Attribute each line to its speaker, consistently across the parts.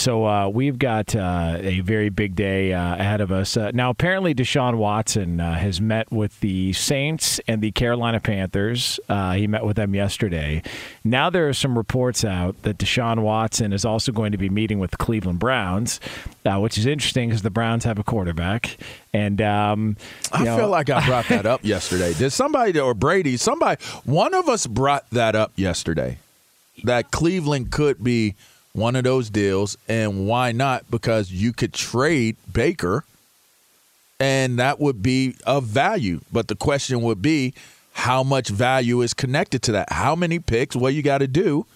Speaker 1: So uh, we've got uh, a very big day uh, ahead of us. Uh, now, apparently, Deshaun Watson uh, has met with the Saints and the Carolina Panthers. Uh, he met with them yesterday. Now there are some reports out that Deshaun Watson is also going to be meeting with the Cleveland Browns, which is interesting because the Browns have a quarterback. And um,
Speaker 2: I
Speaker 1: know,
Speaker 2: feel like I brought that up yesterday. Did somebody or Brady? Somebody, one of us brought that up yesterday. That Cleveland could be one of those deals, and why not? Because you could trade Baker, and that would be of value. But the question would be, how much value is connected to that? How many picks? What you got to do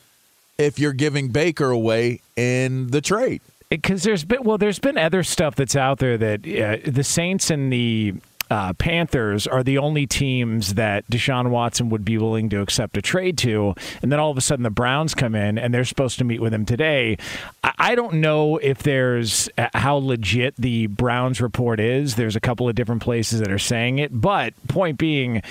Speaker 2: if you're giving Baker away in the trade?
Speaker 1: because there's been well, there's been other stuff that's out there that uh, the Saints and the uh, Panthers are the only teams that Deshaun Watson would be willing to accept a trade to, and then all of a sudden the Browns come in and they're supposed to meet with him today. I, I don't know if there's uh, how legit the Browns report is. There's a couple of different places that are saying it, but point being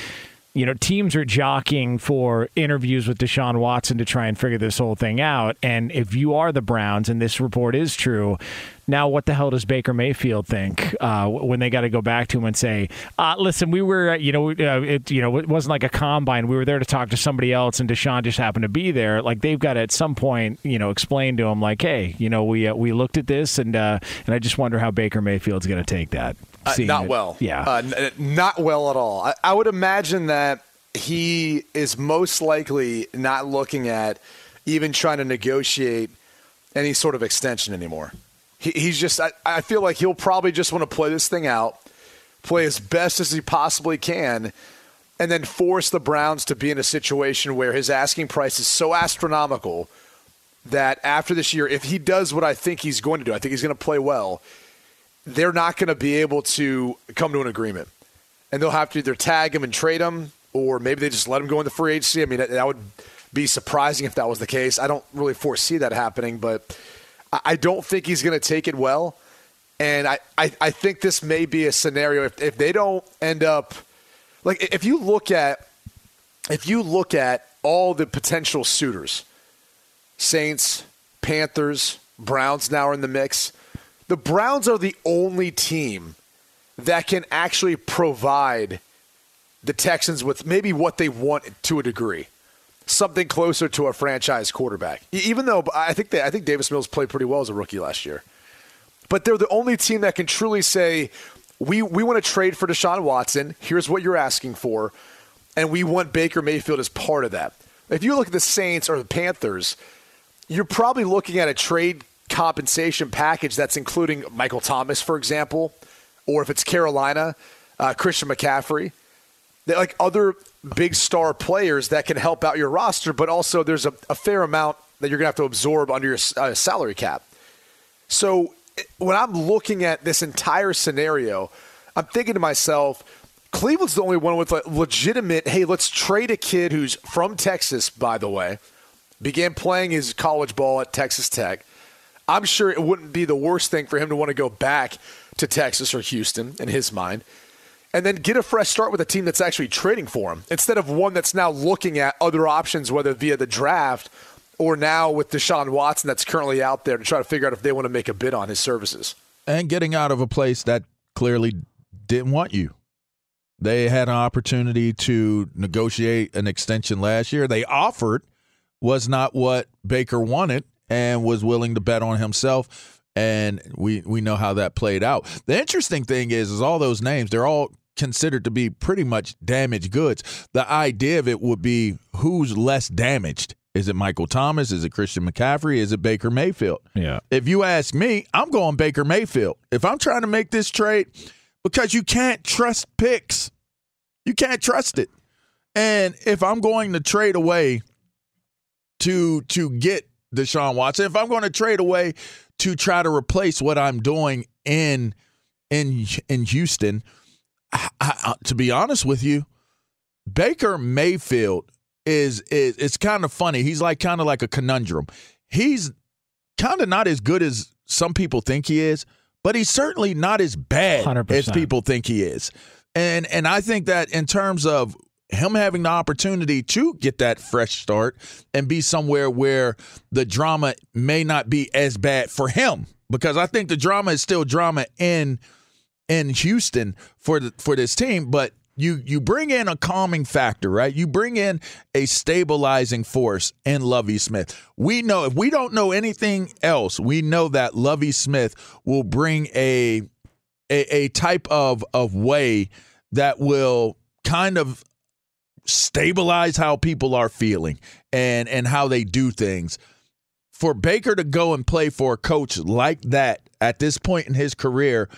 Speaker 1: you know, teams are jockeying for interviews with Deshaun Watson to try and figure this whole thing out. And if you are the Browns and this report is true, now what the hell does Baker Mayfield think uh, when they got to go back to him and say, uh, "Listen, we were, you know, uh, it, you know, it wasn't like a combine. We were there to talk to somebody else, and Deshaun just happened to be there." Like they've got to at some point, you know, explain to him, like, "Hey, you know, we uh, we looked at this, and uh, and I just wonder how Baker Mayfield's going to take that."
Speaker 3: Uh, not
Speaker 1: it.
Speaker 3: well.
Speaker 1: Yeah.
Speaker 3: Uh, n- not well at all. I, I would imagine that he is most likely not looking at even trying to negotiate any sort of extension anymore. He, he's just, I, I feel like he'll probably just want to play this thing out, play as best as he possibly can, and then force the Browns to be in a situation where his asking price is so astronomical that after this year, if he does what I think he's going to do, I think he's going to play well, they're not going to be able to come to an agreement. And they'll have to either tag him and trade him, or maybe they just let him go into free agency. I mean, that, would be surprising if that was the case. I don't really foresee that happening, but I, I don't think he's going to take it well. And I, I, I think this may be a scenario if, if they don't end up like if you look at if you look at all the potential suitors, Saints, Panthers, Browns now are in the mix. The Browns are the only team that can actually provide the Texans with maybe what they want to a degree. Something closer to a franchise quarterback. Even though I think I think Davis Mills played pretty well as a rookie last year. But they're the only team that can truly say, we, we want to trade for Deshaun Watson. Here's what you're asking for. And we want Baker Mayfield as part of that. If you look at the Saints or the Panthers, you're probably looking at a trade compensation package that's including Michael Thomas, for example, or if it's Carolina, uh, Christian McCaffrey. They're like other big star players that can help out your roster, but also there's a, a fair amount that you're going to have to absorb under your uh, salary cap. So when I'm looking at this entire scenario, I'm thinking to myself, Cleveland's the only one with a legitimate, hey, let's trade a kid who's from Texas, by the way, began playing his college ball at Texas Tech. I'm sure it wouldn't be the worst thing for him to want to go back to Texas or Houston in his mind. And then get a fresh start with a team that's actually trading for him instead of one that's now looking at other options, whether via the draft or now with Deshaun Watson that's currently out there to try to figure out if they want to make a bid on his services.
Speaker 2: And getting out of a place that clearly didn't want you. They had an opportunity to negotiate an extension last year. They offered, was not what Baker wanted, and was willing to bet on himself. And we we know how that played out. The interesting thing is, is all those names, they're all considered to be pretty much damaged goods. The idea of it would be who's less damaged is it Michael Thomas? Is it Christian McCaffrey? Is it Baker Mayfield?
Speaker 1: Yeah.
Speaker 2: If you ask me, I'm going Baker Mayfield. If I'm trying to make this trade, because you can't trust picks, you can't trust it. And if I'm going to trade away to to get Deshaun Watson, if I'm going to trade away to try to replace what I'm doing in in in Houston, I, I, to be honest with you, Baker Mayfield is is it's kind of funny. He's like kind of like a conundrum. He's kind of not as good as some people think he is, but he's certainly not as bad
Speaker 1: 100%.
Speaker 2: as people think he is. And and I think that in terms of him having the opportunity to get that fresh start and be somewhere where the drama may not be as bad for him because I think the drama is still drama in in Houston for the for this team, but you you bring in a calming factor, right? You bring in a stabilizing force in Lovie Smith. We know if we don't know anything else, we know that Lovie Smith will bring a a, a type of of way that will kind of stabilize how people are feeling and and how they do things. For Baker to go and play for a coach like that at this point in his career,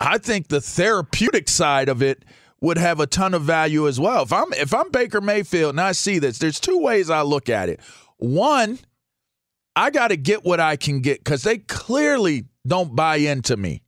Speaker 2: I think the therapeutic side of it would have a ton of value as well. If I'm if I'm Baker Mayfield and I see this, there's two ways I look at it. One, I got to get what I can get cuz they clearly don't buy into me.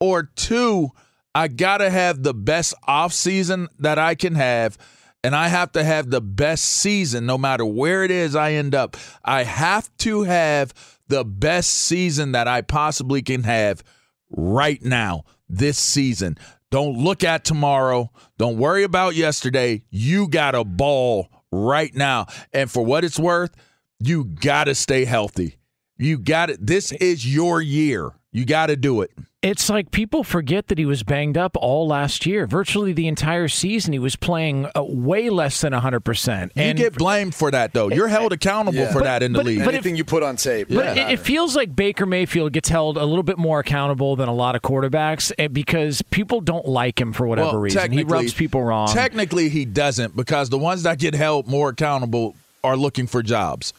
Speaker 2: Or two, I got to have the best offseason that I can have and I have to have the best season no matter where it is I end up. I have to have the best season that I possibly can have right now this season. Don't look at tomorrow. Don't worry about yesterday. You got a ball right now. And for what it's worth, you got to stay healthy. You got it. This is your year. You got to do it.
Speaker 1: It's like people forget that he was banged up all last year. Virtually the entire season, he was playing uh, way less than 100%.
Speaker 2: You
Speaker 1: And
Speaker 2: get blamed for that, though. You're held accountable
Speaker 3: Yeah.
Speaker 2: for
Speaker 3: But-
Speaker 2: that in the
Speaker 1: but-
Speaker 2: league.
Speaker 1: but
Speaker 3: Anything you put on tape.
Speaker 1: But
Speaker 3: doesn't
Speaker 1: it, it feels like Baker Mayfield gets held a little bit more accountable than a lot of quarterbacks eh, because people don't like him for whatever
Speaker 2: Well,
Speaker 1: reason. He rubs people wrong.
Speaker 2: Technically, he doesn't because the ones that get held more accountable are looking for jobs.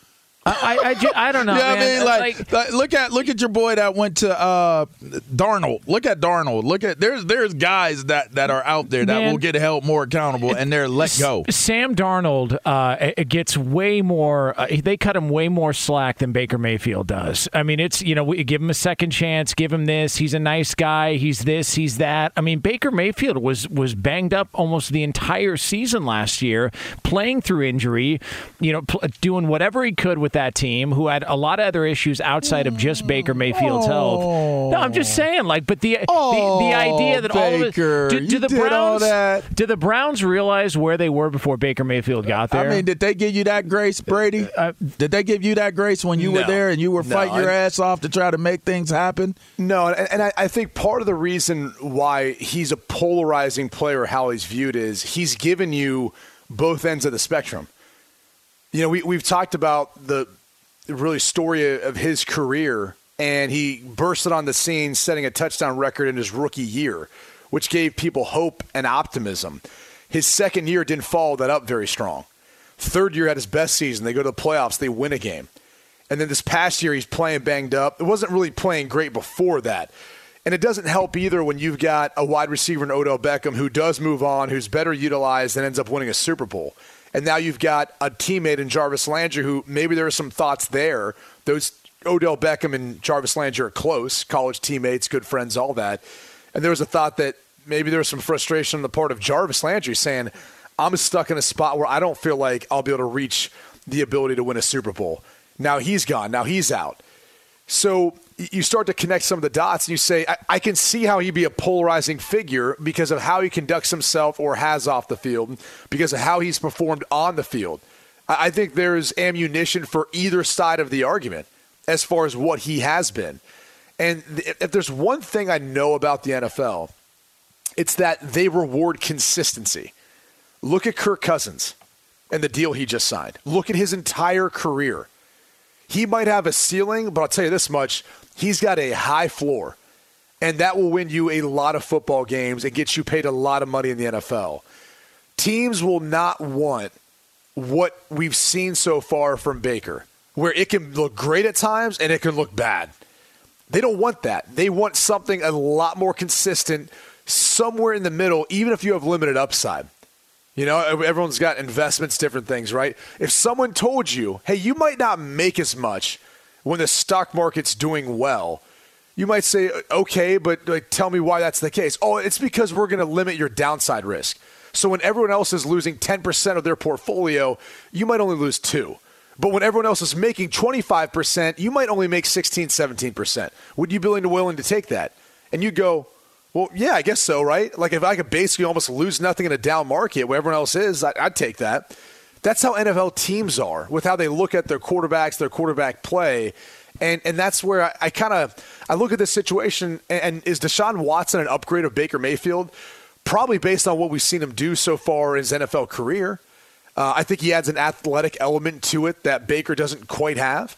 Speaker 1: I, I, I, I don't know.
Speaker 2: Yeah, I mean, like, like, look at look at your boy that went to uh, Darnold. Look at Darnold. Look at there's there's guys that that are out there that
Speaker 1: Man.
Speaker 2: will get held more accountable and they're let go.
Speaker 1: Sam Darnold uh, gets way more. Uh, they cut him way more slack than Baker Mayfield does. I mean, it's you know we give him a second chance, give him this. He's a nice guy. He's this. He's that. I mean, Baker Mayfield was was banged up almost the entire season last year, playing through injury. You know, pl- doing whatever he could with that team, who had a lot of other issues outside of just Baker Mayfield's health. No, I'm just saying, like, but the the, the idea that all of it, do, do the
Speaker 2: did
Speaker 1: Browns do the Browns realize where they were before Baker Mayfield got there?
Speaker 2: I mean, did they give you that grace, Brady?
Speaker 1: Uh,
Speaker 2: did they give you that grace when you were there and you were
Speaker 3: No,
Speaker 2: fighting your
Speaker 3: I-
Speaker 2: ass off to try to make things happen?
Speaker 3: No, and, and I, I think part of the reason why he's a polarizing player, how he's viewed, is he's given you both ends of the spectrum. You know, we, we've talked about the really story of his career, and he bursted on the scene, setting a touchdown record in his rookie year, which gave people hope and optimism. His second year didn't follow that up very strong. Third year had his best season. They go to the playoffs, they win a game. And then this past year, he's playing banged up. It wasn't really playing great before that. And it doesn't help either when you've got a wide receiver in Odell Beckham who does move on, who's better utilized and ends up winning a Super Bowl. And now you've got a teammate in Jarvis Landry who maybe there are some thoughts there. Those Odell Beckham and Jarvis Landry are close, college teammates, good friends, all that. And there was a thought that maybe there was some frustration on the part of Jarvis Landry saying, I'm stuck in a spot where I don't feel like I'll be able to reach the ability to win a Super Bowl. Now he's gone. Now he's out. So you start to connect some of the dots and you say, I, I, can see how he'd be a polarizing figure because of how he conducts himself or has off the field, because of how he's performed on the field. I, I think there's ammunition for either side of the argument as far as what he has been. And if there's one thing I know about the NFL, it's that they reward consistency. Look at Kirk Cousins and the deal he just signed. Look at his entire career. He might have a ceiling, but I'll tell you this much he's got a high floor, and that will win you a lot of football games and get you paid a lot of money in the NFL. Teams will not want what we've seen so far from Baker, where it can look great at times and it can look bad. They don't want that. They want something a lot more consistent, somewhere in the middle, even if you have limited upside. You know, everyone's got investments, different things, right? If someone told you, hey, you might not make as much when the stock market's doing well, you might say, okay, but like, tell me why that's the case. Oh, it's because we're going to limit your downside risk. So when everyone else is losing 10% of their portfolio, you might only lose two. But when everyone else is making 25%, you might only make 16, 17%. Would you be willing to, willing to take that? And you go, well, yeah, I guess so, right? Like if I could basically almost lose nothing in a down market where everyone else is, I, would take that. That's how NFL teams are with how they look at their quarterbacks, their quarterback play. And, and that's where I, I kind of I look at this situation and, and is Deshaun Watson an upgrade of Baker Mayfield? Probably based on what we've seen him do so far in his NFL career. Uh, I think he adds an athletic element to it that Baker doesn't quite have.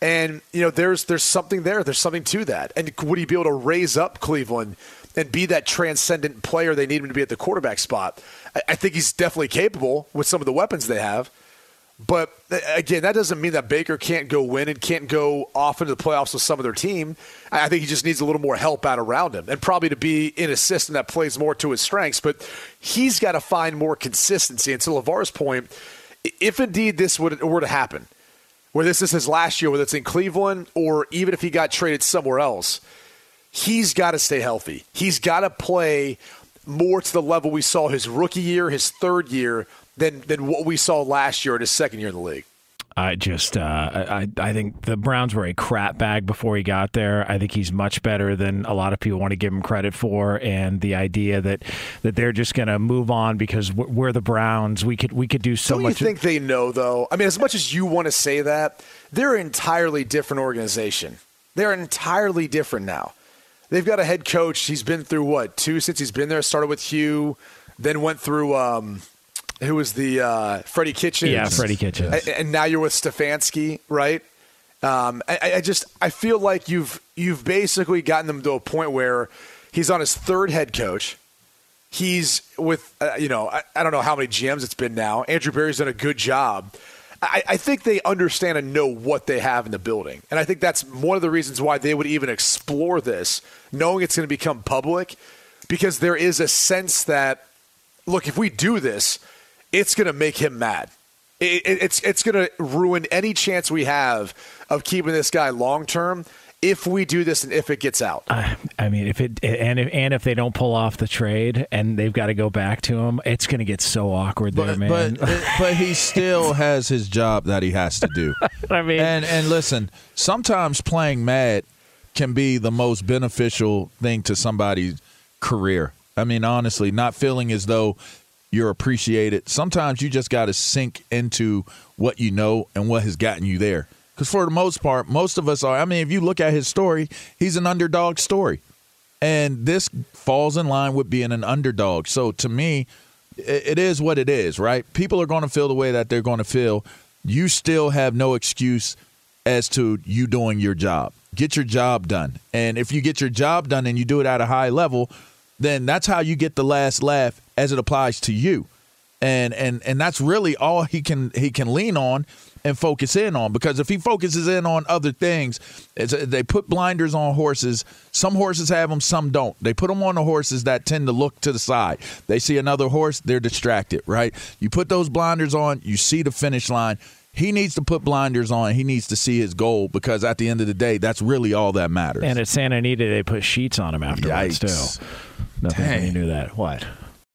Speaker 3: And you know, there's there's something there. There's something to that. And would he be able to raise up Cleveland and be that transcendent player they need him to be at the quarterback spot. I, I think he's definitely capable with some of the weapons they have. But again, that doesn't mean that Baker can't go win and can't go off into the playoffs with some of their team. I think he just needs a little more help out around him and probably to be in a system that plays more to his strengths. But he's got to find more consistency. And to LeVar's point, if indeed this would, were to happen, where this is his last year, whether it's in Cleveland or even if he got traded somewhere else – he's got to stay healthy. He's got to play more to the level we saw his rookie year, his third year, than than what we saw last year in his second year in the league.
Speaker 4: I just, uh, I, I think the Browns were a crap bag before he got there. I think he's much better than a lot of people want to give him credit for. And the idea that that they're just going to move on because we're the Browns, we could we could do so
Speaker 3: Don't
Speaker 4: much.
Speaker 3: You think they know though? I mean, as much as you want to say that, they're an entirely different organization. They're entirely different now. They've got a head coach. He's been through what two since he's been there. Started with Hue, then went through um, who was the uh, Freddie Kitchens.
Speaker 4: Yeah, Freddie Kitchens.
Speaker 3: And now you're with Stefanski, right? Um, I, I, just I feel like you've you've basically gotten them to a point where he's on his third head coach. He's with uh, you know I, I don't know how many GMs it's been now. Andrew Berry's done a good job. I, I, think they understand and know what they have in the building. And I think that's one of the reasons why they would even explore this, knowing it's going to become public, because there is a sense that, look, if we do this, it's going to make him mad. It, it, it's it's going to ruin any chance we have of keeping this guy long term if we do this and if it gets out.
Speaker 4: I, I mean, if it and if, and if they don't pull off the trade and they've got to go back to him, it's going to get so awkward there,
Speaker 2: but,
Speaker 4: man.
Speaker 2: But uh, but he still has his job that he has to do.
Speaker 4: I mean,
Speaker 2: and and listen, sometimes playing mad can be the most beneficial thing to somebody's career. I mean, honestly, not feeling as though you're appreciated. Sometimes you just got to sink into what you know and what has gotten you there. Because for the most part, most of us are. I mean, if you look at his story, he's an underdog story. And this falls in line with being an underdog. So to me, it is what it is, right? People are going to feel the way that they're going to feel. You still have no excuse as to you doing your job. Get your job done. And if you get your job done and you do it at a high level, then that's how you get the last laugh as it applies to you. and and and that's really all he can he can lean on and focus in on because if he focuses in on other things, uh, they put blinders on horses. Some horses have them, some don't. They put them on the horses that tend to look to the side. They see another horse, they're distracted, right? You put those blinders on, you see the finish line. He needs to put blinders on. He needs to see his goal because at the end of the day, that's really all that matters.
Speaker 4: And at Santa Anita, they put sheets on him afterwards
Speaker 2: Yikes.
Speaker 4: too. Nothing you knew that. What?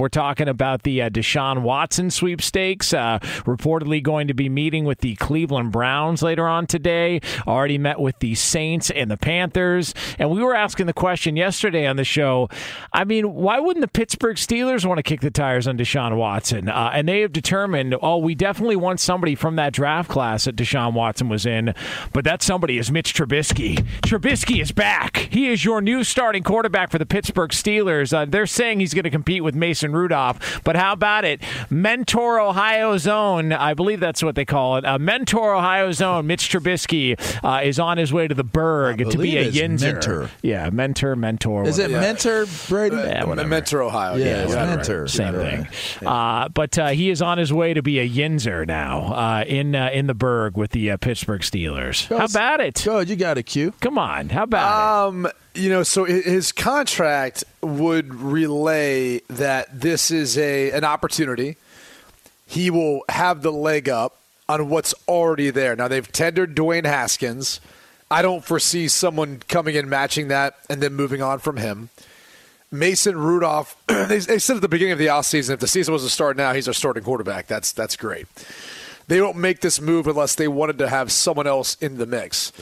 Speaker 1: We're talking about the uh, Deshaun Watson sweepstakes. Uh, reportedly going to be meeting with the Cleveland Browns later on today. Already met with the Saints and the Panthers. And we were asking the question yesterday on the show. I mean, why wouldn't the Pittsburgh Steelers want to kick the tires on Deshaun Watson? Uh, and they have determined, oh, we definitely want somebody from that draft class that Deshaun Watson was in. But that somebody is Mitch Trubisky. Trubisky is back. He is your new starting quarterback for the Pittsburgh Steelers. Uh, they're saying he's going to compete with Mason Rudolph. But how about it? Mentor Ohio Zone, I believe that's what they call it. Uh, Mentor Ohio Zone, Mitch Trubisky uh, is on his way to the
Speaker 2: Burgh
Speaker 1: to be a Yinzer.
Speaker 2: Mentor.
Speaker 1: Yeah, mentor, mentor.
Speaker 2: Is it
Speaker 1: whatever.
Speaker 2: mentor, Brady?
Speaker 1: Yeah, whatever.
Speaker 3: Mentor, Ohio.
Speaker 2: Yeah, it's mentor.
Speaker 1: Same
Speaker 2: Yeah.
Speaker 1: thing. Uh, but uh, he is on his way to be a Yinzer now uh, in uh, in the Burgh with the uh, Pittsburgh Steelers. How about it?
Speaker 2: Good, you got a cue.
Speaker 1: Come on, how about
Speaker 3: Um, you know, so his contract would relay that this is a an opportunity. He will have the leg up on what's already there. Now they've tendered Dwayne Haskins. I don't foresee someone coming in matching that and then moving on from him. Mason Rudolph, they, they said at the beginning of the offseason, if the season was to start now, he's our starting quarterback. That's that's great. They don't make this move unless they wanted to have someone else in the mix.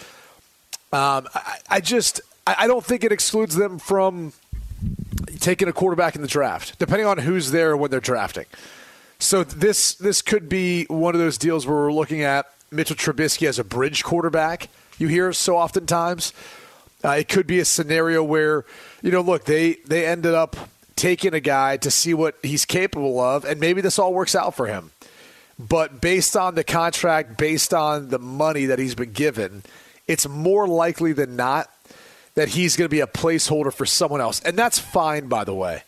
Speaker 3: Um, I, I just I I don't think it excludes them from taking a quarterback in the draft, depending on who's there when they're drafting. So this this could be one of those deals where we're looking at Mitchell Trubisky as a bridge quarterback. You hear so oftentimes. Uh, it could be a scenario where you know, look, they they ended up taking a guy to see what he's capable of, and maybe this all works out for him. But based on the contract, based on the money that he's been given, it's more likely than not that he's going to be a placeholder for someone else. And that's fine, by the way.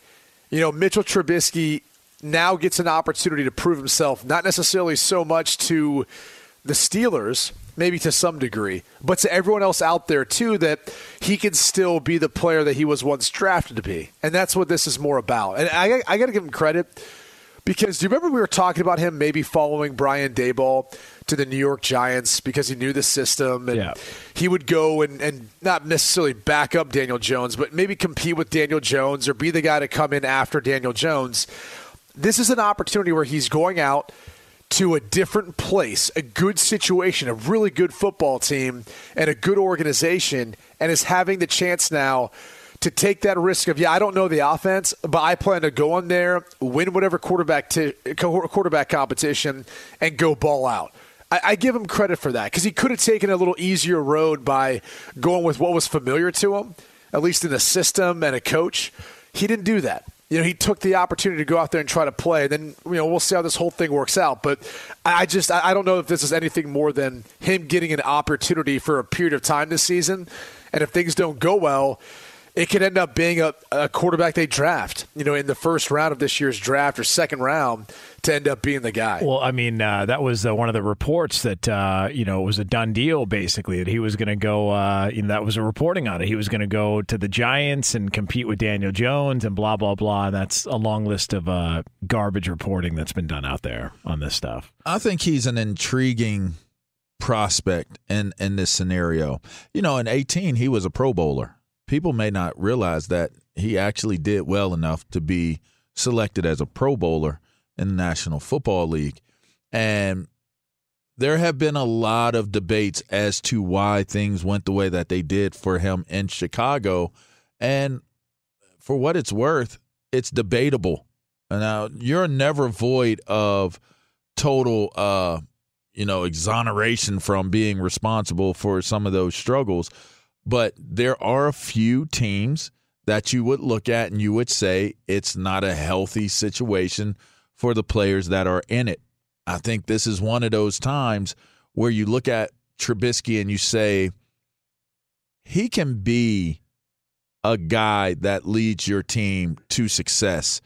Speaker 3: You know, Mitchell Trubisky now gets an opportunity to prove himself, not necessarily so much to the Steelers, maybe to some degree, but to everyone else out there, too, that he can still be the player that he was once drafted to be. And that's what this is more about. And I, I got to give him credit because do you remember we were talking about him maybe following Brian Daboll to the New York Giants because he knew the system and
Speaker 1: Yeah.
Speaker 3: he would go and, and not necessarily back up Daniel Jones, but maybe compete with Daniel Jones or be the guy to come in after Daniel Jones. This is an opportunity where he's going out to a different place, a good situation, a really good football team, and a good organization, and is having the chance now to take that risk of yeah, I don't know the offense, but I plan to go in there, win whatever quarterback t- quarterback competition, and go ball out. I, I give him credit for that because he could have taken a little easier road by going with what was familiar to him, at least in a system and a coach. He didn't do that. You know, he took the opportunity to go out there and try to play. Then, you know, we'll see how this whole thing works out. But I just, I I don't know if this is anything more than him getting an opportunity for a period of time this season. And if things don't go well, it could end up being a, a quarterback they draft, you know, in the first round of this year's draft or second round to end up being the guy.
Speaker 1: Well, I mean, uh, that was uh, one of the reports that uh, you know it was a done deal, basically that he was going to go. Uh, you know, that was a reporting on it. He was going to go to the Giants and compete with Daniel Jones and blah blah blah. And that's a long list of uh, garbage reporting that's been done out there on this stuff.
Speaker 2: I think he's an intriguing prospect in in this scenario. You know, in 18 he was a pro bowler. People may not realize that he actually did well enough to be selected as a pro bowler in the National Football League. And there have been a lot of debates as to why things went the way that they did for him in Chicago. And for what it's worth, it's debatable. Now, you're never void of total uh you know exoneration from being responsible for some of those struggles but there are a few teams that you would look at and you would say it's not a healthy situation for the players that are in it i think this is one of those times where you look at Trubisky and you say he can be a guy that leads your team to success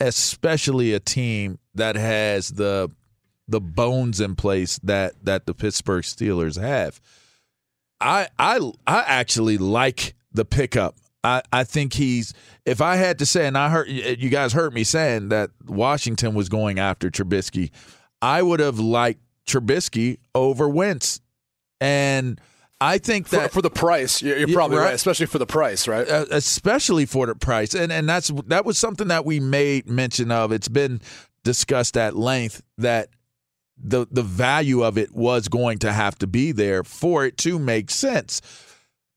Speaker 2: especially a team that has the the bones in place that that the Pittsburgh Steelers have. I I I actually like the pickup I, I think he's. If I had to say, and I heard you guys heard me saying that Washington was going after Trubisky, I would have liked Trubisky over Wentz, and I think that
Speaker 3: for the price, you're, you're probably
Speaker 2: right.
Speaker 3: right. especially for the price, right?
Speaker 2: uh, especially for the price, and and that's that was something that we made mention of. It's been discussed at length that the the value of it was going to have to be there for it to make sense.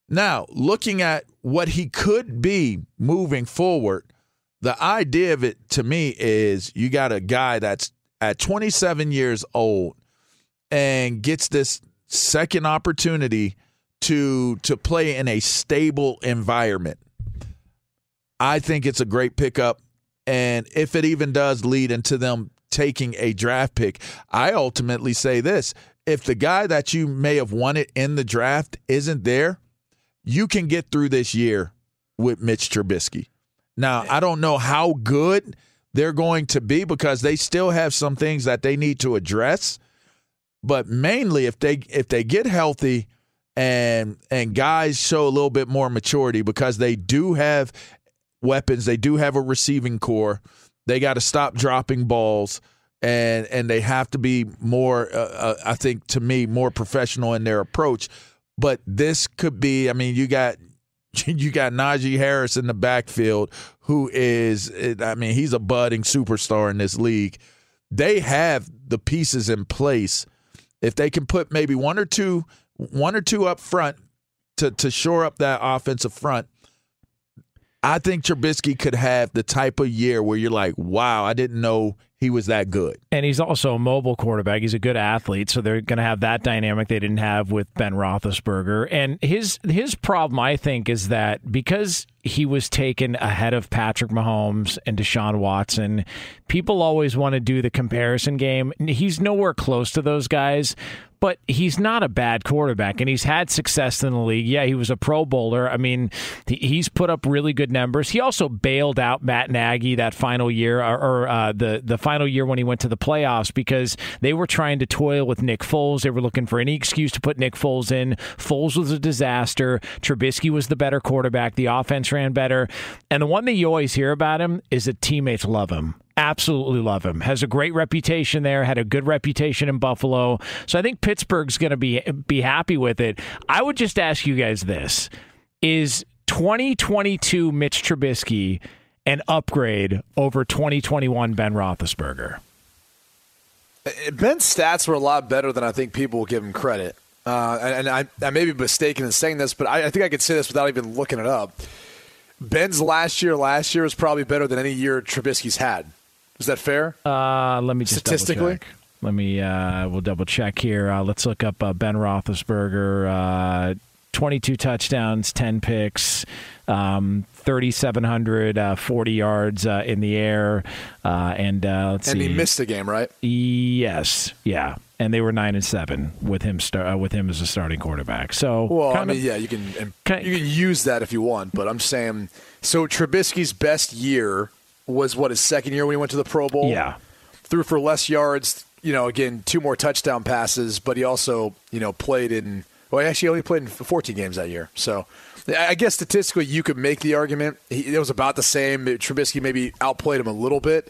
Speaker 2: Now, looking at what he could be moving forward, the idea of it to me is you got a guy that's at 27 years old and gets this second opportunity to to play in a stable environment. I think it's a great pickup and if it even does lead into them taking a draft pick, I ultimately say this, if the guy that you may have wanted in the draft isn't there, you can get through this year with Mitch Trubisky. Now, I don't know how good they're going to be because they still have some things that they need to address. But mainly if they if they get healthy and and guys show a little bit more maturity because they do have weapons, they do have a receiving corps. They got to stop dropping balls and and they have to be more uh, uh, I think to me more professional in their approach. But this could be I mean you got you got Najee Harris in the backfield, who is, I mean, he's a budding superstar in this league. They have the pieces in place. If they can put maybe one or two, one or two up front to to shore up that offensive front, I think Trubisky could have the type of year where you're like, wow, I didn't know he was that good.
Speaker 1: And he's also a mobile quarterback. He's a good athlete, so they're going to have that dynamic they didn't have with Ben Roethlisberger. And his his problem, I think, is that because he was taken ahead of Patrick Mahomes and Deshaun Watson, people always want to do the comparison game. He's nowhere close to those guys. But he's not a bad quarterback, and he's had success in the league. Yeah, he was a Pro Bowler. I mean, he's put up really good numbers. He also bailed out Matt Nagy that final year, or, or uh, the the final year when he went to the playoffs because they were trying to toil with Nick Foles. They were looking for any excuse to put Nick Foles in. Foles was a disaster. Trubisky was the better quarterback. The offense ran better, and the one that you always hear about him is that teammates love him absolutely love him. Has a great reputation there. Had a good reputation in Buffalo. So I think Pittsburgh's going to be be happy with it. I would just ask you guys this: Is 2022 Mitch Trubisky an upgrade over 2021 Ben Roethlisberger?
Speaker 3: Ben's stats were a lot better than I think people will give him credit. Uh, and and I, I may be mistaken in saying this, but I, I think I could say this without even looking it up. Ben's last year, last year was probably better than any year Trubisky's had. Is that fair?
Speaker 1: Uh, let me just
Speaker 3: Statistically?
Speaker 1: Let me uh, we'll double check here. Uh, let's look up uh, Ben Roethlisberger. Uh, 22 touchdowns, 10 picks, um, 3,700 uh, 40 yards uh, in the air, uh, and uh, let's
Speaker 3: and
Speaker 1: see.
Speaker 3: he missed a game, right?
Speaker 1: Yes, yeah, and they were nine and seven with him star- uh, with him as a starting quarterback. So
Speaker 3: Well, I mean,
Speaker 1: of-
Speaker 3: yeah, you can you can use that if you want, but I'm saying so. Trubisky's best year was what his second year when he went to the Pro Bowl.
Speaker 1: yeah.
Speaker 3: threw for less yards. You know, again, two more touchdown passes, but he also you know played in. Well, he actually only played in 14 games that year. So, I guess statistically, you could make the argument he, it was about the same. Trubisky maybe outplayed him a little bit,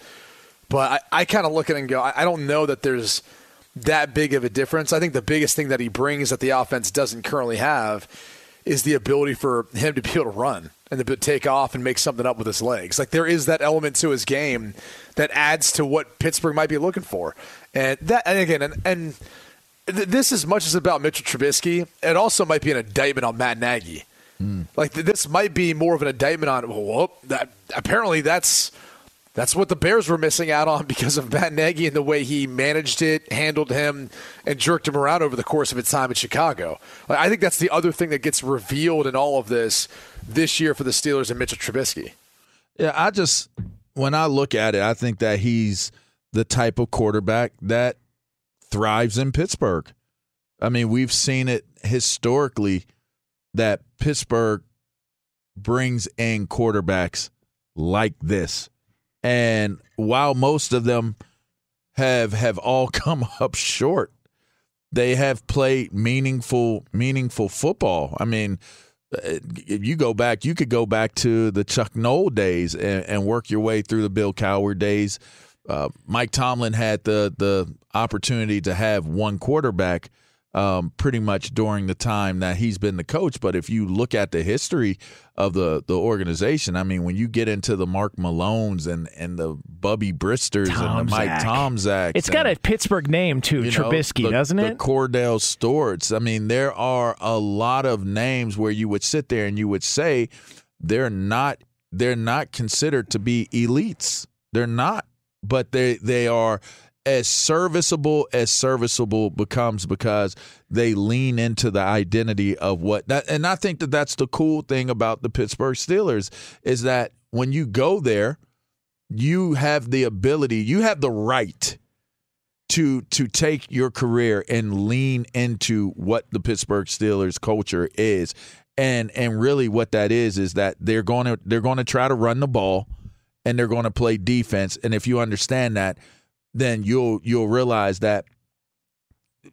Speaker 3: but I, I kind of look at it and go, I, I don't know that there's that big of a difference. I think the biggest thing that he brings that the offense doesn't currently have is the ability for him to be able to run and to take off and make something up with his legs. Like there is that element to his game that adds to what Pittsburgh might be looking for. And that, and again, and, and th- this as much as about Mitchell Trubisky, it also might be an indictment on Matt Nagy. Hmm. Like th- this might be more of an indictment on. Well, whoop, that apparently that's that's what the Bears were missing out on because of Matt Nagy and the way he managed it, handled him, and jerked him around over the course of his time in Chicago. I think that's the other thing that gets revealed in all of this this year for the Steelers and Mitchell Trubisky.
Speaker 2: Yeah, I just when I look at it, I think that he's the type of quarterback that thrives in Pittsburgh. I mean, we've seen it historically that Pittsburgh brings in quarterbacks like this. And while most of them have have all come up short, they have played meaningful meaningful football. I mean, Uh, If you go back, you could go back to the Chuck Noll days and, and work your way through the Bill Cowher days. Uh, Mike Tomlin had the the opportunity to have one quarterback um, pretty much during the time that he's been the coach. But if you look at the history of the the organization, I mean, when you get into the Mark Malones and and the Bubby Bristers and the Mike Tomczak.
Speaker 4: It's got a Pittsburgh name too,
Speaker 2: you know,
Speaker 4: Trubisky,
Speaker 2: the-
Speaker 4: doesn't it?
Speaker 2: The? Kordell Stewarts. I mean, there are a lot of names where you would sit there and you would say they're not they're not considered to be elites. They're not, but they they are as serviceable as serviceable becomes because they lean into the identity of what that and I think that that's the cool thing about the Pittsburgh Steelers is that when you go there you have the ability you have the right to to take your career and lean into what the Pittsburgh Steelers culture is. And and really what that is is that they're going to they're going to try to run the ball and they're going to play defense and if you understand that then you'll you'll realize that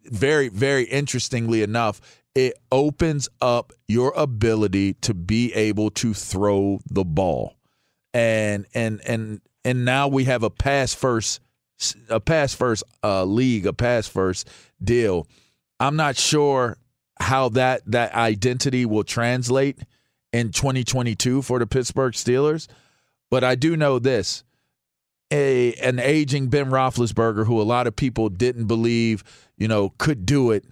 Speaker 2: very very interestingly enough it opens up your ability to be able to throw the ball and and and and now we have a pass first a pass first uh, league, a pass first deal. I'm not sure how that that identity will translate in 2022 for the Pittsburgh Steelers, but I do know this: a an aging Ben Roethlisberger, who a lot of people didn't believe, you know, could do it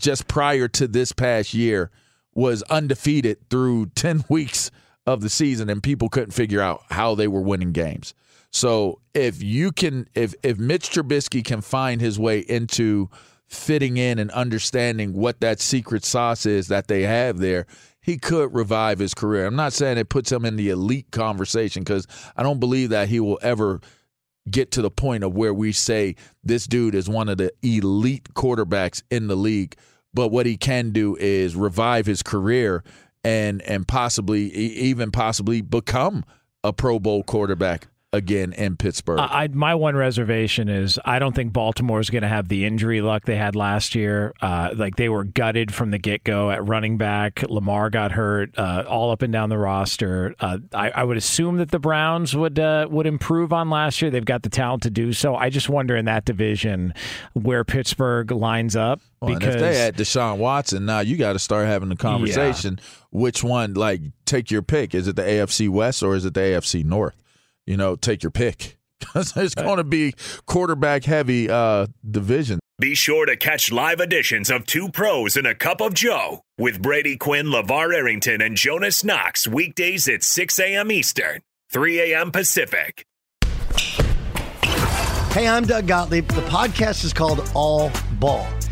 Speaker 2: just prior to this past year, was undefeated through 10 weeks of the season, and people couldn't figure out how they were winning games. So if you can, if if Mitch Trubisky can find his way into fitting in and understanding what that secret sauce is that they have there, he could revive his career. I'm not saying it puts him in the elite conversation because I don't believe that he will ever get to the point of where we say this dude is one of the elite quarterbacks in the league. But what he can do is revive his career and and possibly even possibly become a Pro Bowl quarterback again in Pittsburgh.
Speaker 4: I, I- my one reservation is I don't think Baltimore is going to have the injury luck they had last year. Uh, like they were gutted from the get go at running back. Lamar got hurt uh, all up and down the roster. Uh, I, I would assume that the Browns would uh, would improve on last year. They've got the talent to do so. I just wonder in that division where Pittsburgh lines up
Speaker 2: Well,
Speaker 4: because
Speaker 2: if they had Deshaun Watson, now you got to start having the conversation. Which one? Like, take your pick. Is it the AFC West or is it the AFC North? You know, take your pick because it's going to be quarterback heavy uh, division.
Speaker 5: Be sure to catch live editions of Two Pros and a Cup of Joe with Brady Quinn, LeVar Arrington, and Jonas Knox weekdays at 6 a.m. Eastern, 3 a.m. Pacific.
Speaker 6: Hey, I'm Doug Gottlieb. The podcast is called All Ball.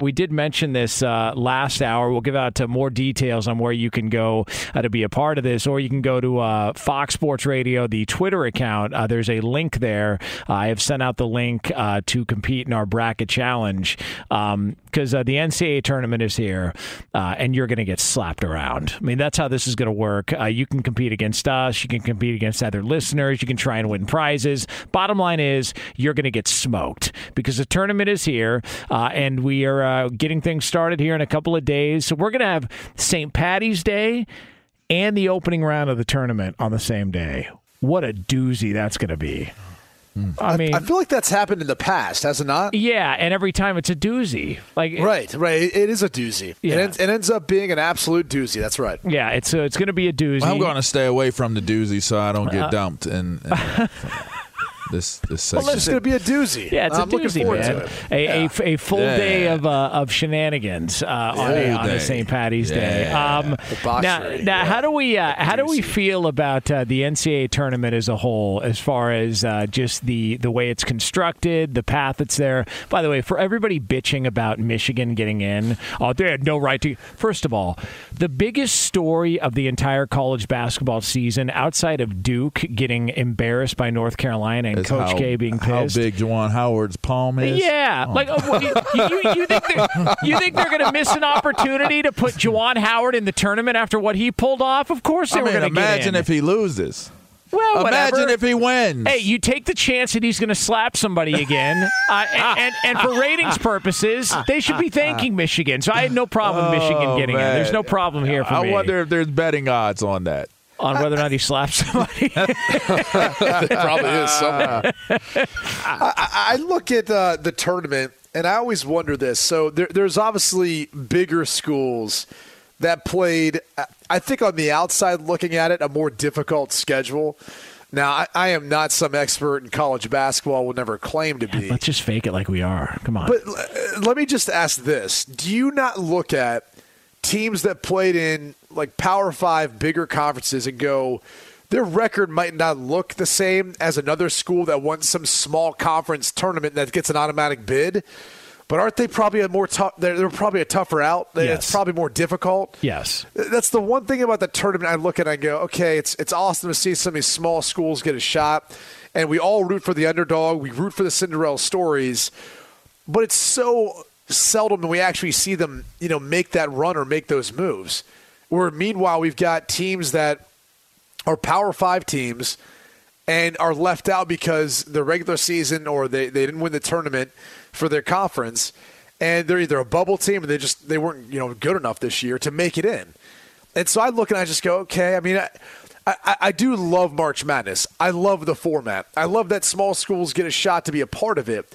Speaker 1: We did mention this uh, last hour. We'll give out uh, more details on where you can go uh, to be a part of this, or you can go to uh, Fox Sports Radio, the Twitter account. Uh, there's a link there. I have sent out the link to compete in our bracket challenge because um, the NCAA tournament is here, and you're going to get slapped around. I mean, that's how this is going to work. you can compete against us. You can compete against other listeners. You can try and win prizes. Bottom line is, you're going to get smoked because the tournament is here, and we are uh, getting things started here in a couple of days. So we're going to have St. Patty's Day and the opening round of the tournament on the same day. What a doozy that's going to be. I mean,
Speaker 3: I feel like that's happened in the past, has it not?
Speaker 4: Yeah, and every time it's a doozy. Like
Speaker 3: right, right. It, it is a doozy. Yeah. It, ends, it ends up being an absolute doozy. That's right.
Speaker 4: Yeah, it's uh, it's going to be a doozy.
Speaker 2: I'm going to stay away from the doozy so I don't get uh, dumped. And, and this this segment.
Speaker 3: Well, it's going to be a doozy.
Speaker 4: Yeah, it's
Speaker 3: I'm
Speaker 4: a doozy, man. A,
Speaker 3: yeah.
Speaker 4: a, a, full
Speaker 2: Yeah.
Speaker 4: day of uh, of shenanigans uh, on, a, on a. St. Patty's Day.
Speaker 2: Yeah.
Speaker 4: Um, now,
Speaker 3: Debauchery,
Speaker 4: now
Speaker 3: yeah.
Speaker 4: how do we uh, how do we feel about uh, the NCAA tournament as a whole, as far as uh, just the the way it's constructed, the path that's there? By the way, for everybody bitching about Michigan getting in, oh, they had no right to. First of all, the biggest story of the entire college basketball season, outside of Duke getting embarrassed by North Carolina and Coach
Speaker 2: how,
Speaker 4: K being
Speaker 2: how big Juwan Howard's palm is.
Speaker 4: Yeah,
Speaker 2: Oh.
Speaker 4: like what, you, you, you think they're, you think they're going to miss an opportunity to put Juwan Howard in the tournament after what he pulled off? Of course they
Speaker 2: I
Speaker 4: were going to get
Speaker 2: imagine
Speaker 4: in.
Speaker 2: if he loses.
Speaker 4: Well,
Speaker 2: Imagine
Speaker 4: whatever.
Speaker 2: if he wins.
Speaker 4: Hey, you take the chance that he's going to slap somebody again, uh, and, and, and for ratings purposes, they should be thanking Michigan. So I had no problem with Michigan
Speaker 2: Oh,
Speaker 4: getting it.
Speaker 2: man.
Speaker 4: There's no problem here for
Speaker 2: I
Speaker 4: me I
Speaker 2: wonder if there's betting odds on that.
Speaker 4: On whether or not he slaps somebody.
Speaker 3: there probably is somewhere. I, I I look at uh, the tournament, and I always wonder this. So there, there's obviously bigger schools that played, uh, I think, on the outside looking at it, a more difficult schedule. Now, I, I am not some expert in college basketball. Will never claim to be.
Speaker 4: Let's just fake it like we are. Come on.
Speaker 3: But uh, let me just ask this: Do you not look at teams that played in like Power Five bigger conferences and go, their record might not look the same as another school that won some small conference tournament that gets an automatic bid? But aren't they probably a more tough? They're, they're probably a tougher out.
Speaker 4: Yes.
Speaker 3: It's probably more difficult.
Speaker 4: yes.
Speaker 3: That's the one thing about the tournament I look at and I go, okay, it's it's awesome to see some of these small schools get a shot. And we all root for the underdog. We root for the Cinderella stories. But it's so seldom that we actually see them, you know, make that run or make those moves. Where meanwhile we've got teams that are power five teams and are left out because the regular season or they, they didn't win the tournament for their conference and they're either a bubble team or they just they weren't you know good enough this year to make it in and so i look and i just go okay i mean i I, I do love March Madness. I love the format. I love that small schools get a shot to be a part of it.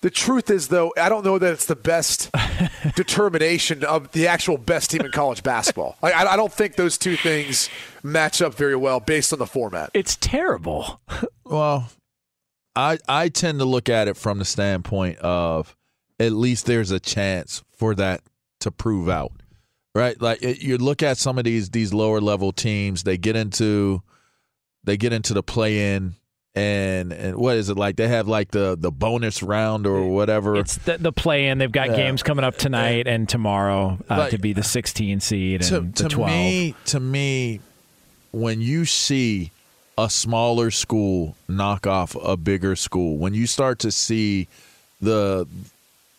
Speaker 3: The truth is, though, I don't know that it's the best determination of the actual best team in college basketball. I, I don't think those two things match up very well based on the format.
Speaker 4: It's terrible.
Speaker 2: Well, I I tend to look at it from the standpoint of at least there's a chance for that to prove out. Right? Like it, you look at some of these these lower level teams, they get into they get into the play in and and what is it like they have like the the bonus round or whatever.
Speaker 4: It's the, the play in. They've got
Speaker 2: Yeah.
Speaker 4: games coming up tonight and tomorrow uh,
Speaker 2: Like,
Speaker 4: to be the 16 seed and
Speaker 2: to
Speaker 4: the 12.
Speaker 2: To me to me when you see a smaller school knock off a bigger school when you start to see the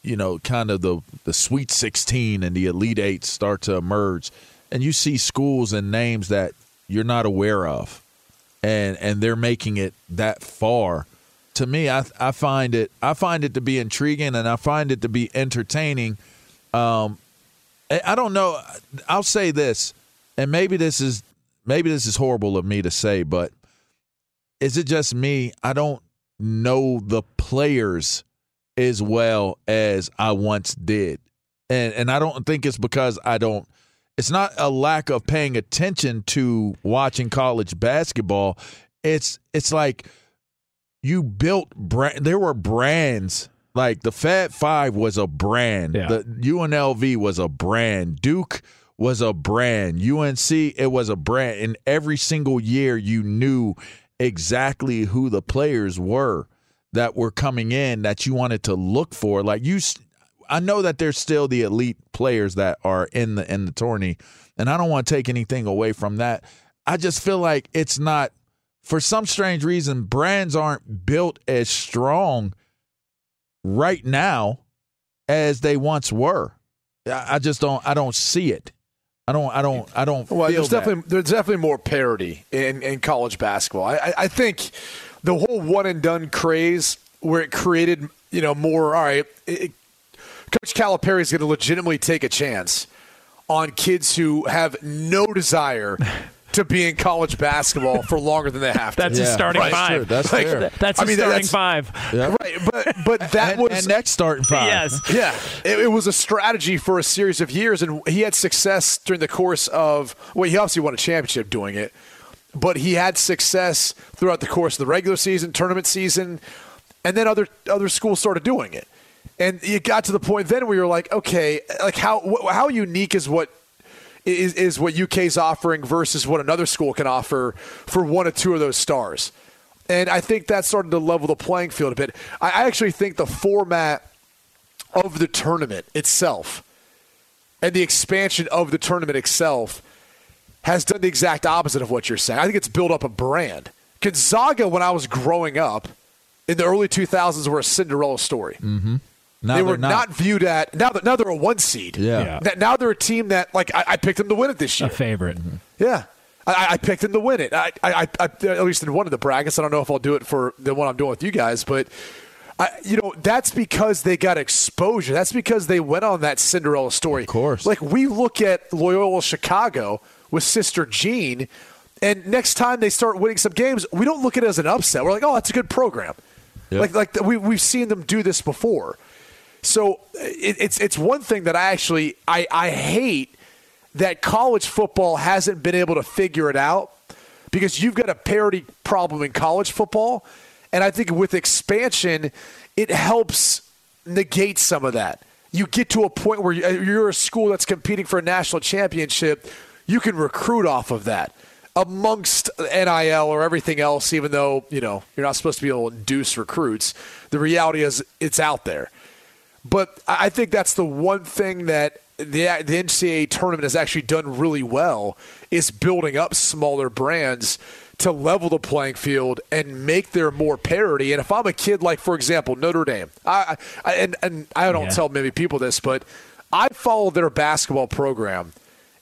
Speaker 2: you know kind of the the sweet 16 and the elite 8 start to emerge and you see schools and names that you're not aware of and and they're making it that far to me I I find it I find it to be intriguing and I find it to be entertaining um I don't know. I'll say this, and maybe this is maybe this is horrible of me to say, but is it just me? I don't know the players as well as I once did, and and I don't think it's because I don't. It's not a lack of paying attention to watching college basketball. It's it's like you built brand. There were brands like the Fab Five was a brand.
Speaker 4: Yeah.
Speaker 2: The UNLV was a brand. Duke was a brand. UNC it was a brand. And every single year you knew exactly who the players were that were coming in that you wanted to look for. Like you, I know that there's still the elite players that are in the in the tourney, and I don't want to take anything away from that. I just feel like it's not for some strange reason brands aren't built as strong right now as they once were. I I just don't. I don't see it. I don't. I don't. I don't.
Speaker 3: Well,
Speaker 2: feel
Speaker 3: there's
Speaker 2: that.
Speaker 3: definitely there's definitely more parity in, in college basketball. I, I, I think the whole one and done craze where it created you know more. All right, it, Coach Calipari is going to legitimately take a chance on kids who have no desire to be in college basketball for longer than they have to.
Speaker 4: That's his
Speaker 2: Yeah,
Speaker 4: starting
Speaker 2: that's
Speaker 4: five.
Speaker 2: true. That's
Speaker 3: Like,
Speaker 2: fair.
Speaker 4: That's
Speaker 3: I
Speaker 4: his
Speaker 3: mean,
Speaker 4: starting
Speaker 3: that's-
Speaker 4: five.
Speaker 2: Yeah.
Speaker 3: right, but but that
Speaker 2: and,
Speaker 3: was
Speaker 2: and next starting five.
Speaker 4: Yes.
Speaker 3: yeah, it, it was a strategy for a series of years, and he had success during the course of. Well, he obviously won a championship doing it, but he had success throughout the course of the regular season, tournament season, and then other other schools started doing it, and it got to the point then where you're like, okay, like how wh- how unique is what is, is what UK's offering versus what another school can offer for one or two of those stars. And I think that started to level the playing field a bit. I I actually think the format of the tournament itself and the expansion of the tournament itself has done the exact opposite of what you're saying. I think it's built up a brand. Gonzaga, when I was growing up in the early 2000s, were a Cinderella story.
Speaker 2: Mm-hmm. Now
Speaker 3: they were not. viewed at now. They're, now they're a one seed.
Speaker 2: Yeah.
Speaker 3: N- Now they're a team that like I, I picked them to win it this year.
Speaker 4: A
Speaker 3: year.
Speaker 4: favorite. Mm-hmm.
Speaker 3: Yeah. I, I picked them to win it. I, I, I, at least in one of the brackets. I don't know if I'll do it for the one I'm doing with you guys, but I, you know that's because they got exposure. That's because they went on that Cinderella story. Of
Speaker 2: course.
Speaker 3: Like we look at Loyola Chicago with Sister Jean, and next time they start winning some games, we don't look at it as an upset. We're like, oh, that's a good program.
Speaker 2: Yep.
Speaker 3: Like like we we've seen them do this before. So it, it's it's one thing that I actually I, I hate that college football hasn't been able to figure it out because you've got a parity problem in college football, and I think with expansion, it helps negate some of that. You get to a point where you're a school that's competing for a national championship, you can recruit off of that amongst NIL or everything else, even though, you know, you're not supposed to be able to induce recruits. The reality is it's out there. But I think that's the one thing that the, the NCAA tournament has actually done really well is building up smaller brands to level the playing field and make there more parity. And if I'm a kid like, for example, Notre Dame, I, I and, and I don't
Speaker 4: Yeah.
Speaker 3: tell many people this, but I follow their basketball program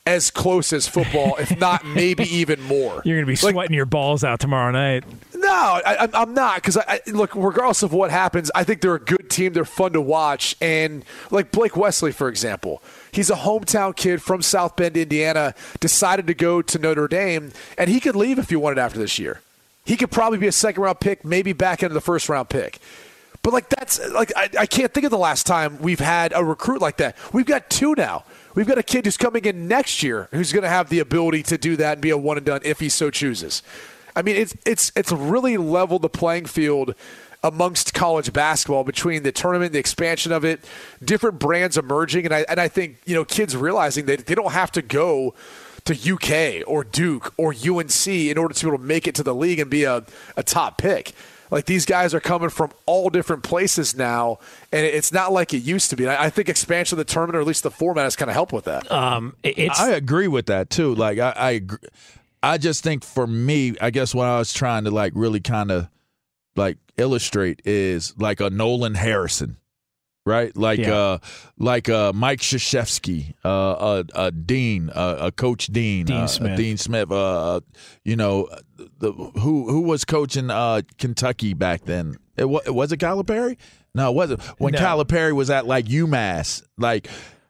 Speaker 3: as close as football, if not maybe even more.
Speaker 4: You're going to be
Speaker 3: Like,
Speaker 4: sweating your balls out tomorrow night.
Speaker 3: no, I, I'm- I'm not because I, I look. Regardless of what happens, I think they're a good team. They're fun to watch, and like Blake Wesley, for example, he's a hometown kid from South Bend, Indiana. Decided to go to Notre Dame, and he could leave if he wanted after this year. He could probably be a second round pick, maybe back into the first round pick. But like that's like I, I can't think of the last time we've had a recruit like that. We've got two now. We've got a kid who's coming in next year who's going to have the ability to do that and be a one and done if he so chooses. I mean, it's it's it's really leveled the playing field amongst college basketball between the tournament, the expansion of it, different brands emerging, and I and I think you know kids realizing that they don't have to go to UK or Duke or UNC in order to be able to make it to the league and be a, a top pick. Like these guys are coming from all different places now, and it's not like it used to be. I I think expansion of the tournament, or at least the format, has kind of helped with that.
Speaker 4: Um, it's
Speaker 2: I agree with that too. Like I, I. I just think for me, I guess what I was trying to like really kind of like illustrate is like a Nolan Harrison, right? Like
Speaker 4: Yeah.
Speaker 2: uh, like uh, Mike Krzyzewski, uh, a, a Dean, uh, a Coach Dean,
Speaker 4: Dean
Speaker 2: uh,
Speaker 4: Smith.
Speaker 2: Dean Smith. Uh, you know, the who who was coaching uh Kentucky back then? It was, was it Calipari? No, it wasn't. When
Speaker 4: No.
Speaker 2: Calipari was at like UMass, like.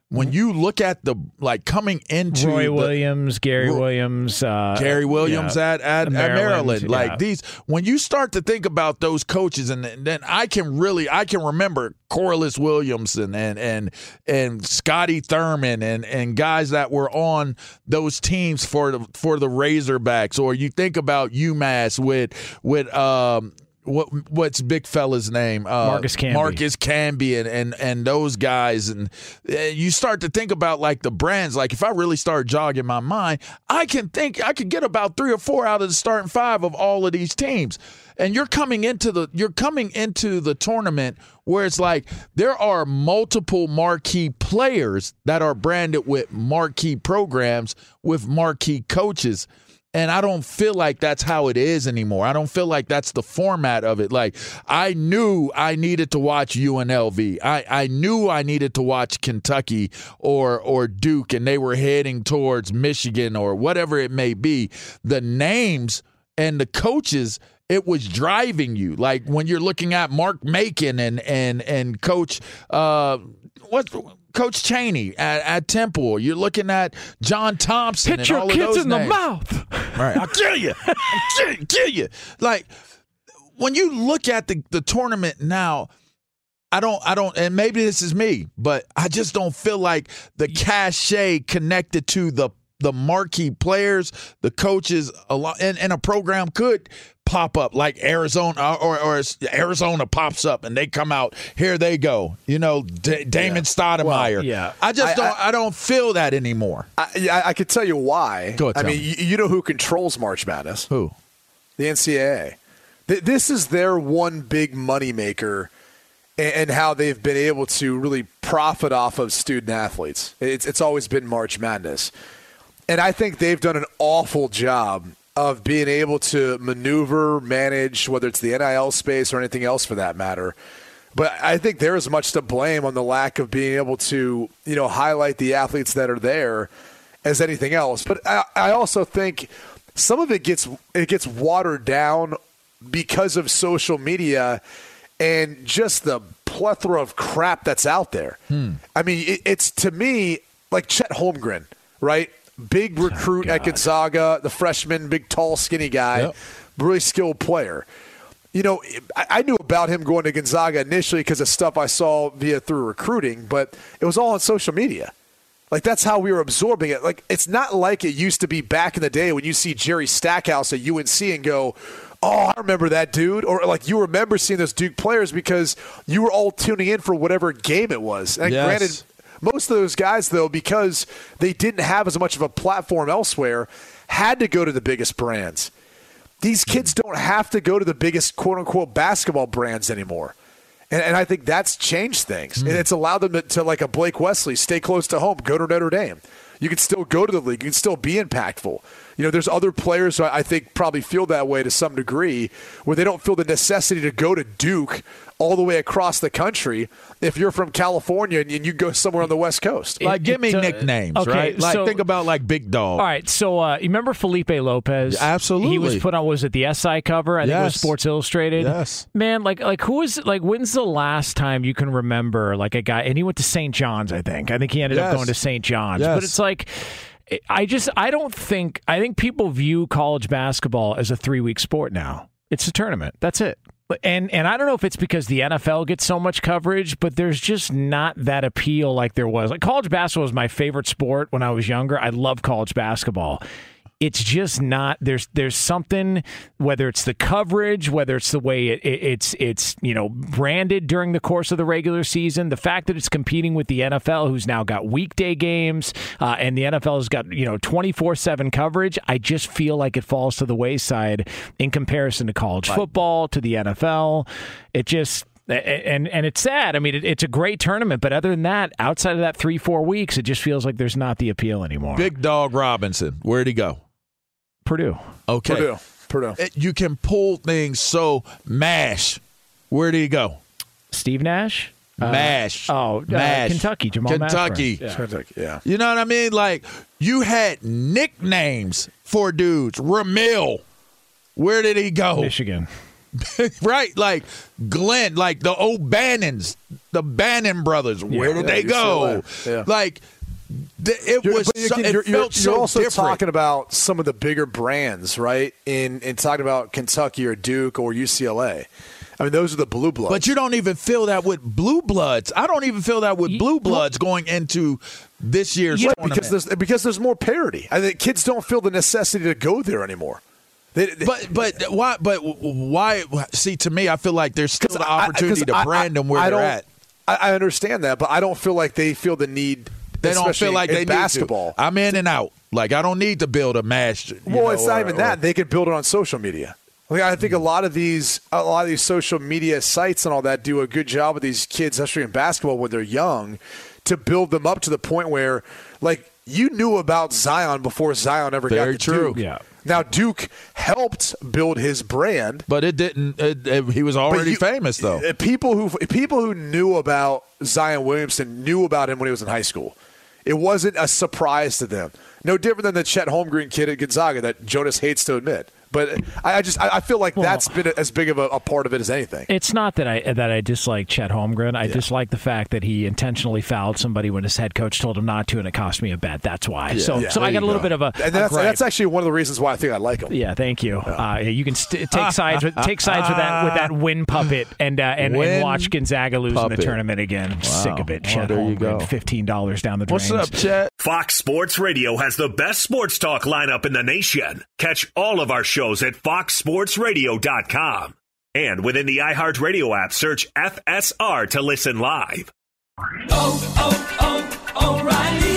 Speaker 2: When you look at the like coming into
Speaker 4: Roy
Speaker 2: the,
Speaker 4: Williams, Gary
Speaker 2: Ro-
Speaker 4: Williams, uh,
Speaker 2: Gary Williams
Speaker 4: yeah,
Speaker 2: at, at, at
Speaker 4: Maryland,
Speaker 2: Maryland. Like these, when you start to think about those coaches, and then then I can really, I can remember Corliss Williamson and and and Scotty Thurman and and guys that were on those teams for the for the Razorbacks. Or you think about UMass with with um. What what's big fella's name? Uh,
Speaker 4: Marcus Camby.
Speaker 2: Marcus Camby and, and and those guys, and uh, you start to think about like the brands. Like if I really start jogging my mind, I can think I could get about three or four out of the starting five of all of these teams. And you're coming into the you're coming into the tournament where it's like there are multiple marquee players that are branded with marquee programs with marquee coaches. And I don't feel like that's how it is anymore. I don't feel like that's the format of it. Like I knew I needed to watch UNLV. I, I knew I needed to watch Kentucky or or Duke and they were heading towards Michigan or whatever it may be. The names and the coaches it was driving you like when you're looking at Mark Macon and and and coach uh what Coach Chaney at, at Temple. You're looking at John Thompson.
Speaker 4: Hit
Speaker 2: and
Speaker 4: your
Speaker 2: all of
Speaker 4: kids
Speaker 2: those
Speaker 4: in the mouth.
Speaker 2: Right. I'll kill you. I'll kill, kill you. Like when you look at the, the tournament now, I don't I don't and maybe this is me, but I just don't feel like the cachet connected to the the marquee players, the coaches, a lot and, and a program could pop up like Arizona uh, or, or Arizona pops up and they come out here they go you know D- Damon Stoudamire
Speaker 4: yeah.
Speaker 2: I just
Speaker 3: I-
Speaker 2: don't I, don't feel that anymore
Speaker 3: I, yeah, I could tell you why.
Speaker 2: Go ahead,
Speaker 3: I mean,
Speaker 2: me.
Speaker 3: you, you know who controls March Madness?
Speaker 2: who
Speaker 3: The NCAA. Th- This is their one big moneymaker and, and how they've been able to really profit off of student athletes. It's, it's always been March Madness. And I think they've done an awful job of being able to maneuver, manage, whether it's the NIL space or anything else for that matter. But I think there is much to blame on the lack of being able to, you know, highlight the athletes that are there as anything else. But I, I also think some of it gets it gets watered down because of social media and just the plethora of crap that's out there. Hmm. I mean, it, it's to me like Chet Holmgren, right? Big oh, recruit at Gonzaga, the freshman, big, tall, skinny guy,
Speaker 2: Yep.
Speaker 3: really skilled player. You know, I, I knew about him going to Gonzaga initially because of stuff I saw via through recruiting, but it was all on social media. Like that's how we were absorbing it. Like it's not like it used to be back in the day when you see Jerry Stackhouse at UNC and go, "Oh, I remember that dude," or like you remember seeing those Duke players because you were all tuning in for whatever game it was. And
Speaker 2: Yes.
Speaker 3: granted, most of those guys though, because they didn't have as much of a platform elsewhere, had to go to the biggest brands. These kids don't have to go to the biggest quote unquote basketball brands anymore. And, and I think that's changed things. And hmm. it's allowed them to, to, like a Blake Wesley, stay close to home, go to Notre Dame. You can still go to the league. You can still be impactful. You know, there's other players who I I think probably feel that way to some degree, where they don't feel the necessity to go to Duke all the way across the country if you're from California and you go somewhere on the West Coast.
Speaker 2: Like, give me
Speaker 1: It's, uh,
Speaker 2: nicknames,
Speaker 1: okay,
Speaker 2: right? Like,
Speaker 1: so-
Speaker 2: think about like Big Dog.
Speaker 1: All right, so uh, you remember Felipe Lopez?
Speaker 2: Absolutely.
Speaker 1: He was put on was it the SI cover? I think it was Sports Illustrated.
Speaker 2: Yes.
Speaker 1: Man, like like who is like when's the last time you can remember like a guy and he went to St. John's, I think. I think he ended up going to St. John's.
Speaker 2: Yes.
Speaker 1: But it's like I just I don't think I think people view college basketball as a 3-week sport now. It's a tournament. That's it. And and I don't know if it's because the NFL gets so much coverage, but there's just not that appeal like there was. Like college basketball was my favorite sport when I was younger. I love college basketball. It's just not there's there's something whether it's the coverage, whether it's the way it, it, it's it's you know branded during the course of the regular season, the fact that it's competing with the NFL, who's now got weekday games, uh, and the NFL has got you know twenty four seven coverage. I just feel like it falls to the wayside in comparison to college football, to the NFL. It just and and it's sad. I mean, it, it's a great tournament, but other than that, outside of that three four weeks, it just feels like there's not the appeal anymore.
Speaker 2: Big Dog Robinson. Where'd he go?
Speaker 1: Purdue.
Speaker 2: Okay.
Speaker 3: Purdue. Purdue.
Speaker 2: It- you can pull things so mash. Where did he go?
Speaker 1: Steve Nash. Uh,
Speaker 2: mash.
Speaker 1: oh, uh,
Speaker 2: mash.
Speaker 1: Kentucky, Jamal
Speaker 2: Kentucky.
Speaker 1: Mashburn. Yeah.
Speaker 3: yeah.
Speaker 2: You know what I mean? Like you had nicknames for dudes. Ramil. Where did he go?
Speaker 1: Michigan.
Speaker 2: right? Like Glenn, like the O'Bannons, the Bannon brothers. Where did
Speaker 3: Yeah,
Speaker 2: they go?
Speaker 3: Yeah.
Speaker 2: Like th- it
Speaker 3: You're-
Speaker 2: was.
Speaker 3: you're,
Speaker 2: so, it
Speaker 3: you're-
Speaker 2: felt
Speaker 3: you're
Speaker 2: so
Speaker 3: also
Speaker 2: different.
Speaker 3: talking about some of the bigger brands, right? In in talking about Kentucky or Duke or UCLA. I mean, those are the blue bloods.
Speaker 2: But you don't even feel that with blue bloods. I don't even feel that with blue bloods going into this year's
Speaker 3: Right,
Speaker 2: tournament.
Speaker 3: because there's because there's more parity. I think kids don't feel the necessity to go there anymore. They, they-
Speaker 2: but but why? But why? See, to me, I feel like there's still the
Speaker 3: opportunity I-
Speaker 2: opportunity
Speaker 3: 'cause
Speaker 2: to
Speaker 3: I-
Speaker 2: brand them where
Speaker 3: I
Speaker 2: they're at.
Speaker 3: I, I understand that, but I don't feel like they feel the need.
Speaker 2: They don't feel like they
Speaker 3: basketball.
Speaker 2: need to. I'm in and out. Like I don't need to build a match. you
Speaker 3: Well,
Speaker 2: know,
Speaker 3: it's not
Speaker 2: or-
Speaker 3: even
Speaker 2: or-
Speaker 3: that. They could build it on social media. Like, I think a lot of these, a lot of these social media sites and all that do a good job with these kids, especially in basketball when they're young, to build them up to the point where, like, you knew about Zion before Zion ever
Speaker 2: Very
Speaker 3: got to
Speaker 2: true.
Speaker 3: Duke.
Speaker 1: Yeah.
Speaker 3: Now Duke helped build his brand,
Speaker 2: But it didn't. It, it- he was already
Speaker 3: you-
Speaker 2: famous though.
Speaker 3: People who people who knew about Zion Williamson knew about him when he was in high school. It wasn't a surprise to them. No different than the Chet Holmgren kid at Gonzaga that Jonas hates to admit. But I I just I I feel like that's been as big of a, a part of it as anything.
Speaker 1: It's not that I that I dislike Chet Holmgren. I dislike the fact that he intentionally fouled somebody when his head coach told him not to, and it cost me a bet. That's why. so
Speaker 3: Yeah.
Speaker 1: so I
Speaker 2: There
Speaker 1: got a little
Speaker 2: go.
Speaker 1: bit of a.
Speaker 3: And
Speaker 1: a
Speaker 3: that's
Speaker 1: gripe.
Speaker 3: that's actually one of the reasons why I think I like him.
Speaker 1: Yeah, thank you. Uh, you can st- take sides with take sides with that with that win puppet and uh, and, and watch Gonzaga lose in the tournament again. I'm sick of it.
Speaker 2: Well,
Speaker 1: Chet
Speaker 2: there you go.
Speaker 1: Holmgren, fifteen dollars down the drain.
Speaker 2: What's up, Chet?
Speaker 5: Fox Sports Radio has the best sports talk lineup in the nation. Catch all of our shows at foxsportsradio.com. And within the iHeartRadio app, search FSR to listen live.
Speaker 7: Oh, oh, oh, O'Reilly.